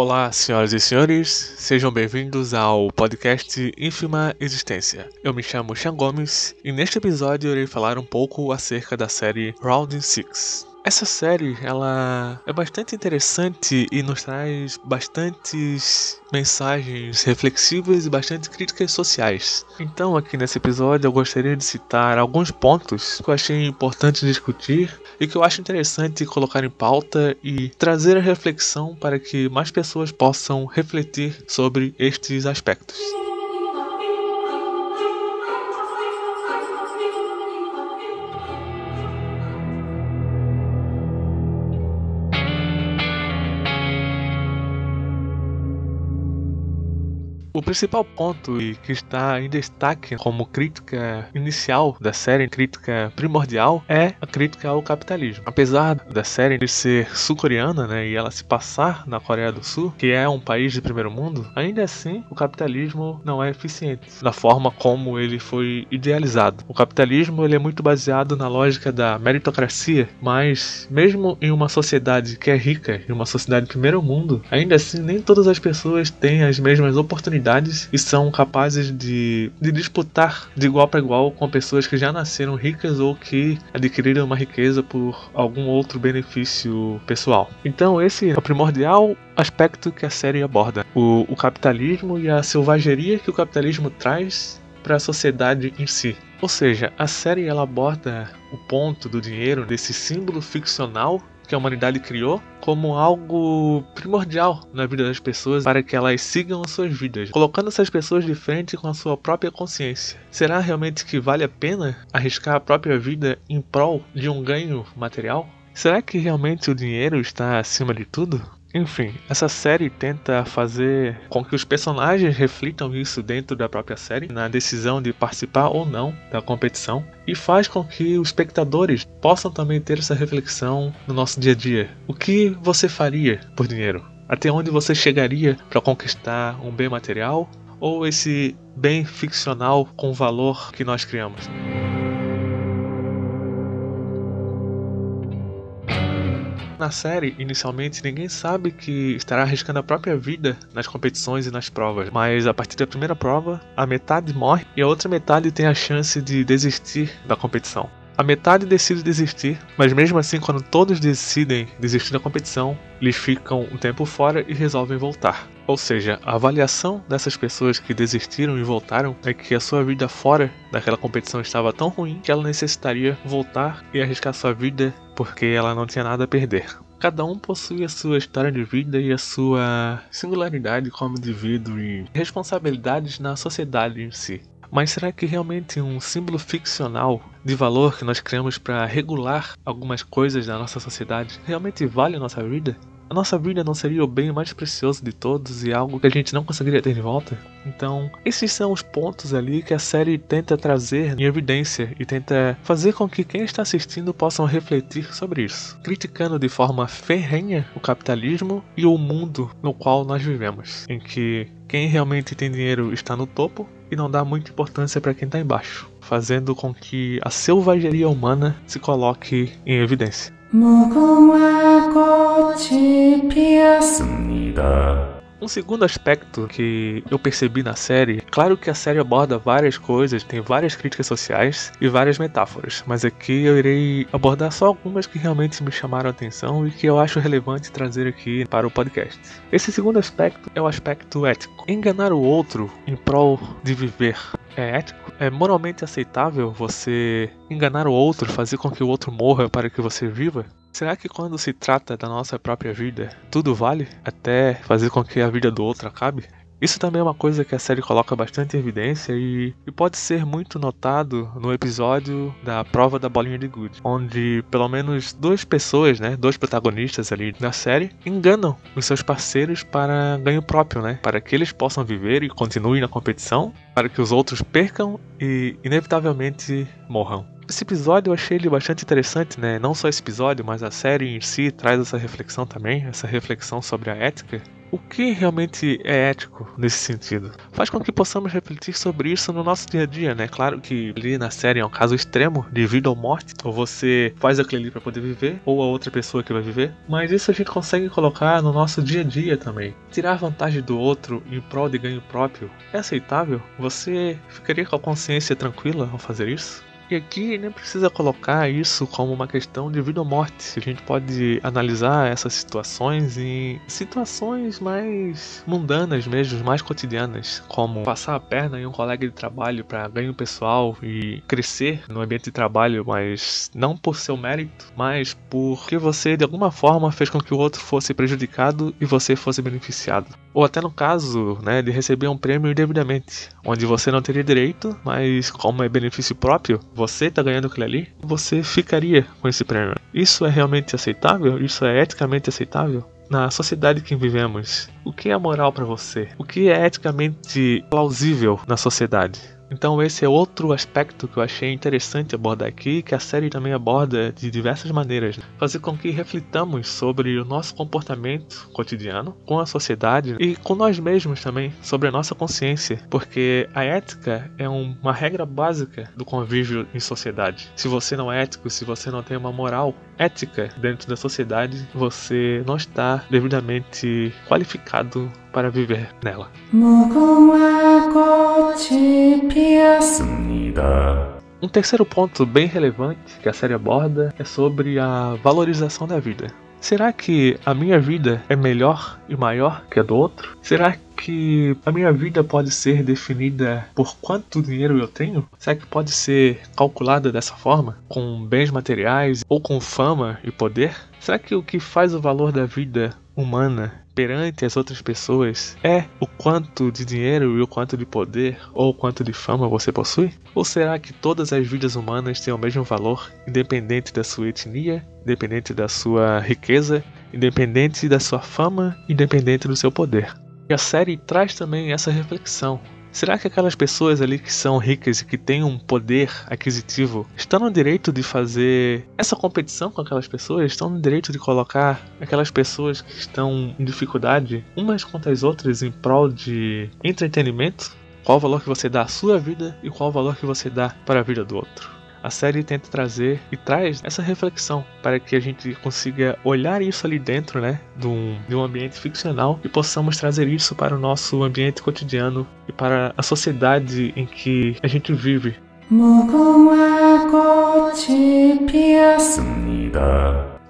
Olá, senhoras e senhores, sejam bem-vindos ao podcast Ínfima Existência. Eu me chamo Sean Gomes e neste episódio irei falar um pouco acerca da série Round 6. Essa série, ela é bastante interessante e nos traz bastantes mensagens reflexivas e bastante críticas sociais. Então, aqui nesse episódio, eu gostaria de citar alguns pontos que eu achei importante discutir e que eu acho interessante colocar em pauta e trazer a reflexão para que mais pessoas possam refletir sobre estes aspectos. Principal ponto e que está em destaque como crítica inicial da série, crítica primordial, é a crítica ao capitalismo. Apesar da série ser sul-coreana, né, e ela se passar na Coreia do Sul, que é um país de primeiro mundo, ainda assim o capitalismo não é eficiente da forma como ele foi idealizado. O capitalismo ele é muito baseado na lógica da meritocracia, mas mesmo em uma sociedade que é rica, em uma sociedade de primeiro mundo, ainda assim nem todas as pessoas têm as mesmas oportunidades e são capazes de, de disputar de igual para igual com pessoas que já nasceram ricas ou que adquiriram uma riqueza por algum outro benefício pessoal. Então, esse é o primordial aspecto que a série aborda: o, o capitalismo e a selvageria que o capitalismo traz para a sociedade em si. Ou seja, a série ela aborda o ponto do dinheiro desse símbolo ficcional que a humanidade criou como algo primordial na vida das pessoas para que elas sigam as suas vidas, colocando essas pessoas de frente com a sua própria consciência. Será realmente que vale a pena arriscar a própria vida em prol de um ganho material? Será que realmente o dinheiro está acima de tudo? Enfim, essa série tenta fazer com que os personagens reflitam isso dentro da própria série, na decisão de participar ou não da competição, e faz com que os espectadores possam também ter essa reflexão no nosso dia a dia. O que você faria por dinheiro? Até onde você chegaria para conquistar um bem material ou esse bem ficcional com valor que nós criamos? Na série, inicialmente, ninguém sabe que estará arriscando a própria vida nas competições e nas provas, mas a partir da primeira prova, a metade morre e a outra metade tem a chance de desistir da competição. A metade decide desistir, mas mesmo assim, quando todos decidem desistir da competição, eles ficam um tempo fora e resolvem voltar. Ou seja, a avaliação dessas pessoas que desistiram e voltaram é que a sua vida fora daquela competição estava tão ruim que ela necessitaria voltar e arriscar sua vida porque ela não tinha nada a perder. Cada um possui a sua história de vida e a sua singularidade como indivíduo e responsabilidades na sociedade em si. Mas será que realmente um símbolo ficcional de valor que nós criamos para regular algumas coisas da nossa sociedade realmente vale a nossa vida? a nossa vida não seria o bem mais precioso de todos e algo que a gente não conseguiria ter de volta? Então, esses são os pontos ali que a série tenta trazer em evidência e tenta fazer com que quem está assistindo possam refletir sobre isso, criticando de forma ferrenha o capitalismo e o mundo no qual nós vivemos, em que quem realmente tem dinheiro está no topo e não dá muita importância para quem está embaixo, fazendo com que a selvageria humana se coloque em evidência. Um segundo aspecto que eu percebi na série, claro que a série aborda várias coisas, tem várias críticas sociais e várias metáforas, mas aqui eu irei abordar só algumas que realmente me chamaram a atenção e que eu acho relevante trazer aqui para o podcast. Esse segundo aspecto é o aspecto ético. Enganar o outro em prol de viver é ético? É moralmente aceitável você enganar o outro, fazer com que o outro morra para que você viva? Será que quando se trata da nossa própria vida, tudo vale? Até fazer com que a vida do outro acabe? Isso também é uma coisa que a série coloca bastante em evidência e, e, pode ser muito notado no episódio da prova da bolinha de gude, onde pelo menos duas pessoas, né, dois protagonistas ali da série, enganam os seus parceiros para ganho próprio, né, para que eles possam viver e continuem na competição, para que os outros percam e inevitavelmente morram. Esse episódio eu achei ele bastante interessante, né? Não só esse episódio, mas a série em si traz essa reflexão também, essa reflexão sobre a ética. O que realmente é ético nesse sentido? Faz com que possamos refletir sobre isso no nosso dia a dia, né? Claro que ali na série é um caso extremo de vida ou morte, ou você faz aquilo ali para poder viver, ou a outra pessoa que vai viver, mas isso a gente consegue colocar no nosso dia a dia também. Tirar vantagem do outro em prol de ganho próprio é aceitável? Você ficaria com a consciência tranquila ao fazer isso? E aqui nem precisa colocar isso como uma questão de vida ou morte. A gente pode analisar essas situações em situações mais mundanas mesmo, mais cotidianas, como passar a perna em um colega de trabalho para ganho pessoal e crescer no ambiente de trabalho, mas não por seu mérito, mas porque você de alguma forma fez com que o outro fosse prejudicado e você fosse beneficiado. Ou até no caso, né, de receber um prêmio indevidamente, onde você não teria direito, mas como é benefício próprio, você tá ganhando aquilo ali, você ficaria com esse prêmio. Isso é realmente aceitável? Isso é eticamente aceitável? Na sociedade que vivemos, o que é moral para você? O que é eticamente plausível na sociedade? Então esse é outro aspecto que eu achei interessante abordar aqui, que a série também aborda de diversas maneiras, né? fazer com que reflitamos sobre o nosso comportamento cotidiano com a sociedade e com nós mesmos também, sobre a nossa consciência, porque a ética é uma regra básica do convívio em sociedade. Se você não é ético, se você não tem uma moral ética dentro da sociedade, você não está devidamente qualificado para viver nela. Um terceiro ponto bem relevante que a série aborda é sobre a valorização da vida. Será que a minha vida é melhor e maior que a do outro? Será que a minha vida pode ser definida por quanto dinheiro eu tenho? Será que pode ser calculada dessa forma? Com bens materiais ou com fama e poder? Será que o que faz o valor da vida humana perante as outras pessoas é o quanto de dinheiro e o quanto de poder ou o quanto de fama você possui? Ou será que todas as vidas humanas têm o mesmo valor, independente da sua etnia, independente da sua riqueza, independente da sua fama, independente do seu poder? E a série traz também essa reflexão Será que aquelas pessoas ali que são ricas e que têm um poder aquisitivo estão no direito de fazer essa competição com aquelas pessoas? Estão no direito de colocar aquelas pessoas que estão em dificuldade umas contra as outras em prol de entretenimento? Qual o valor que você dá à sua vida e qual o valor que você dá para a vida do outro? A série tenta trazer e traz essa reflexão para que a gente consiga olhar isso ali dentro, né, de um, de um ambiente ficcional e possamos trazer isso para o nosso ambiente cotidiano e para a sociedade em que a gente vive.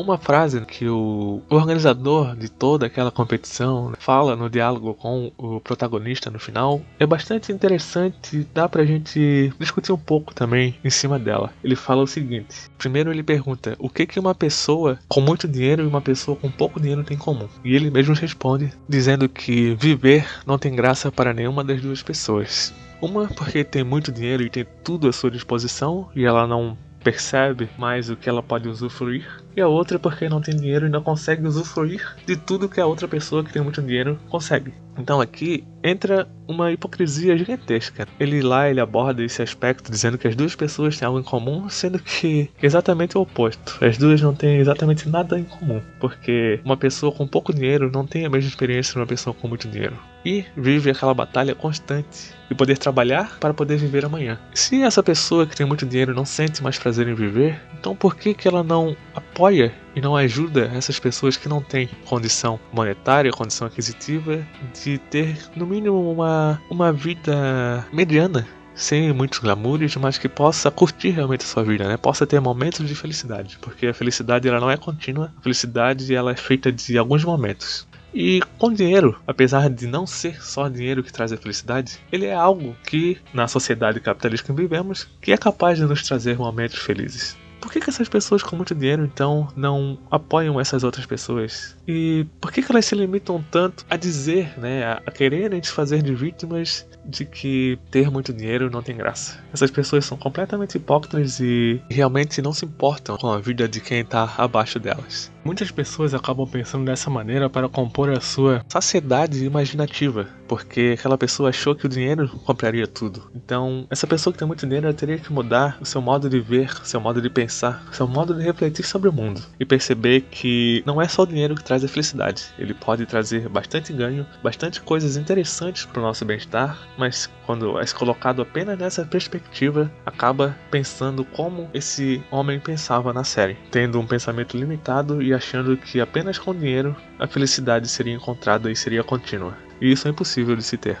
Uma frase que o organizador de toda aquela competição fala no diálogo com o protagonista no final é bastante interessante, dá pra gente discutir um pouco também em cima dela. Ele fala o seguinte: primeiro ele pergunta o que que uma pessoa com muito dinheiro e uma pessoa com pouco dinheiro tem em comum. E ele mesmo responde dizendo que viver não tem graça para nenhuma das duas pessoas. Uma porque tem muito dinheiro e tem tudo à sua disposição e ela não percebe mais o que ela pode usufruir, a outra porque não tem dinheiro e não consegue usufruir de tudo que a outra pessoa que tem muito dinheiro consegue. Então aqui entra uma hipocrisia gigantesca. Ele lá ele aborda esse aspecto dizendo que as duas pessoas têm algo em comum, sendo que exatamente o oposto. As duas não têm exatamente nada em comum, porque uma pessoa com pouco dinheiro não tem a mesma experiência de uma pessoa com muito dinheiro e vive aquela batalha constante de poder trabalhar para poder viver amanhã. Se essa pessoa que tem muito dinheiro não sente mais prazer em viver, então por que que ela não apoia e não ajuda essas pessoas que não têm condição monetária, condição aquisitiva de ter no mínimo uma uma vida mediana? sem muitos glamours, mas que possa curtir realmente a sua vida, né? Possa ter momentos de felicidade, porque a felicidade ela não é contínua, a felicidade ela é feita de alguns momentos. E com dinheiro, apesar de não ser só dinheiro que traz a felicidade, ele é algo que, na sociedade capitalista que vivemos, que é capaz de nos trazer momentos felizes. Por que, que essas pessoas com muito dinheiro então não apoiam essas outras pessoas? E por que, que elas se limitam tanto a dizer, né, a, quererem se fazer de vítimas de que ter muito dinheiro não tem graça? Essas pessoas são completamente hipócritas e realmente não se importam com a vida de quem está abaixo delas. Muitas pessoas acabam pensando dessa maneira para compor a sua saciedade imaginativa, porque aquela pessoa achou que o dinheiro compraria tudo. Então, essa pessoa que tem muito dinheiro teria que mudar o seu modo de ver, seu modo de pensar, seu modo de refletir sobre o mundo e perceber que não é só o dinheiro que traz a felicidade. Ele pode trazer bastante ganho, bastante coisas interessantes para o nosso bem-estar, mas quando é colocado apenas nessa perspectiva, acaba pensando como esse homem pensava na série, tendo um pensamento limitado e achando que apenas com dinheiro a felicidade seria encontrada e seria contínua. E isso é impossível de se ter.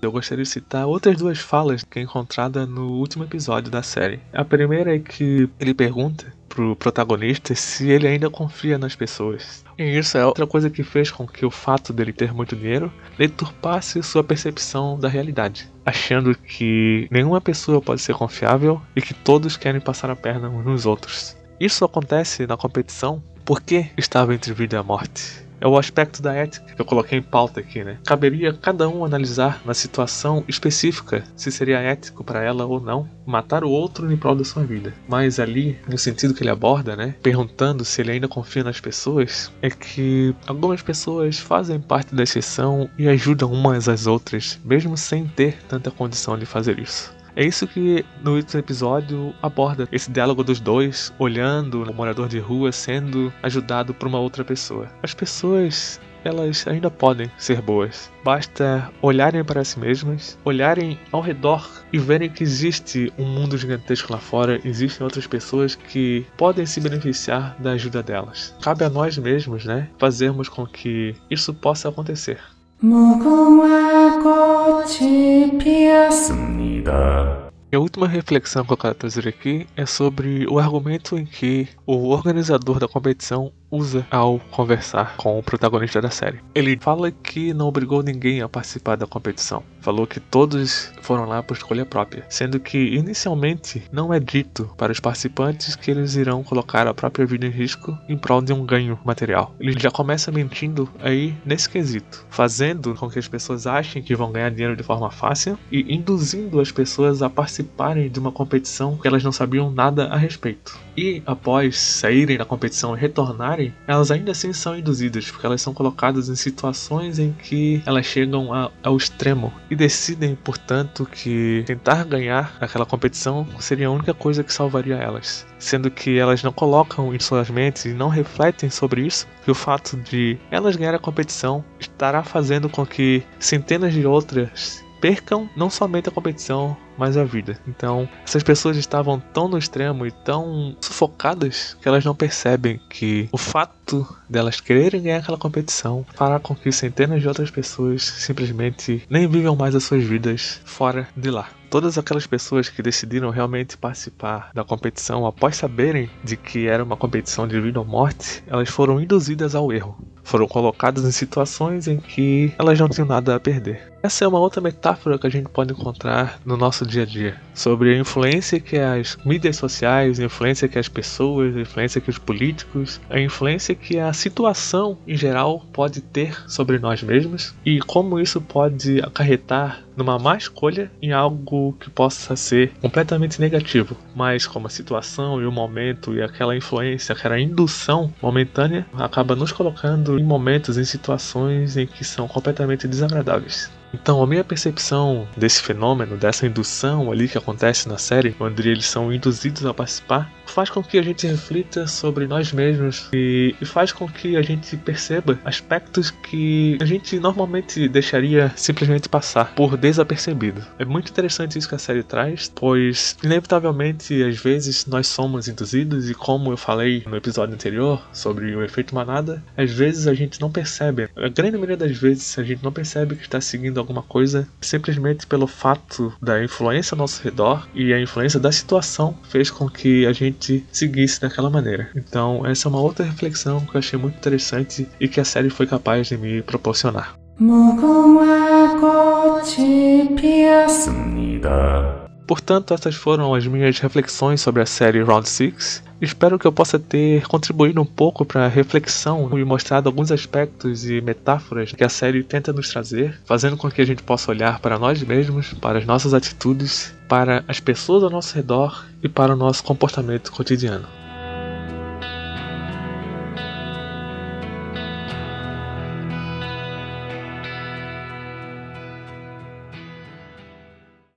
Eu gostaria de citar outras duas falas que é encontrada no último episódio da série. A primeira é que ele pergunta pro protagonista se ele ainda confia nas pessoas. E isso é outra coisa que fez com que o fato dele ter muito dinheiro deturpasse sua percepção da realidade, achando que nenhuma pessoa pode ser confiável e que todos querem passar a perna uns nos outros. Isso acontece na competição porque estava entre vida e morte é o aspecto da ética que eu coloquei em pauta aqui, né? Caberia cada um analisar na situação específica se seria ético para ela ou não matar o outro em prol da sua vida. Mas ali, no sentido que ele aborda, né, perguntando se ele ainda confia nas pessoas, é que algumas pessoas fazem parte da exceção e ajudam umas às outras, mesmo sem ter tanta condição de fazer isso. É isso que no último episódio aborda esse diálogo dos dois, olhando o morador de rua sendo ajudado por uma outra pessoa. As pessoas elas ainda podem ser boas. Basta olharem para si mesmas, olharem ao redor e verem que existe um mundo gigantesco lá fora, existem outras pessoas que podem se beneficiar da ajuda delas. Cabe a nós mesmos, né, fazermos com que isso possa acontecer. E a última reflexão que eu quero trazer aqui é sobre o argumento em que o organizador da competição usa ao conversar com o protagonista da série. Ele fala que não obrigou ninguém a participar da competição. Falou que todos foram lá por escolha própria, sendo que inicialmente não é dito para os participantes que eles irão colocar a própria vida em risco em prol de um ganho material. Ele já começa mentindo aí nesse quesito, fazendo com que as pessoas achem que vão ganhar dinheiro de forma fácil e induzindo as pessoas a participarem de uma competição que elas não sabiam nada a respeito. E após saírem da competição e retornarem, elas ainda assim são induzidas, porque elas são colocadas em situações em que elas chegam a, ao extremo e decidem, portanto, que tentar ganhar aquela competição seria a única coisa que salvaria elas. Sendo que elas não colocam em suas mentes e não refletem sobre isso, que o fato de elas ganhar a competição estará fazendo com que centenas de outras percam não somente a competição, mas a vida. Então, essas pessoas estavam tão no extremo e tão sufocadas que elas não percebem que o fato delas quererem ganhar aquela competição fará com que centenas de outras pessoas simplesmente nem vivam mais as suas vidas fora de lá. Todas aquelas pessoas que decidiram realmente participar da competição após saberem de que era uma competição de vida ou morte, elas foram induzidas ao erro. Foram colocadas em situações em que elas não tinham nada a perder. Essa é uma outra metáfora que a gente pode encontrar no nosso dia a dia, sobre a influência que as mídias sociais, a influência que as pessoas, a influência que os políticos, a influência que a situação em geral pode ter sobre nós mesmos e como isso pode acarretar numa má escolha em algo que possa ser completamente negativo, mas como a situação e o momento e aquela influência, aquela indução momentânea acaba nos colocando em momentos, em situações em que são completamente desagradáveis. Então, a minha percepção desse fenômeno, dessa indução ali que acontece na série, onde eles são induzidos a participar, faz com que a gente reflita sobre nós mesmos e, e faz com que a gente perceba aspectos que a gente normalmente deixaria simplesmente passar por desapercebido. É muito interessante isso que a série traz, pois inevitavelmente às vezes nós somos induzidos e como eu falei no episódio anterior sobre o efeito manada, às vezes a gente não percebe. A grande maioria das vezes a gente não percebe que está seguindo alguma coisa simplesmente pelo fato da influência ao nosso redor e a influência da situação fez com que a gente seguisse daquela maneira. Então, essa é uma outra reflexão que eu achei muito interessante e que a série foi capaz de me proporcionar. Portanto, essas foram as minhas reflexões sobre a série Round 6. Espero que eu possa ter contribuído um pouco para a reflexão e mostrado alguns aspectos e metáforas que a série tenta nos trazer, fazendo com que a gente possa olhar para nós mesmos, para as nossas atitudes, para as pessoas ao nosso redor e para o nosso comportamento cotidiano.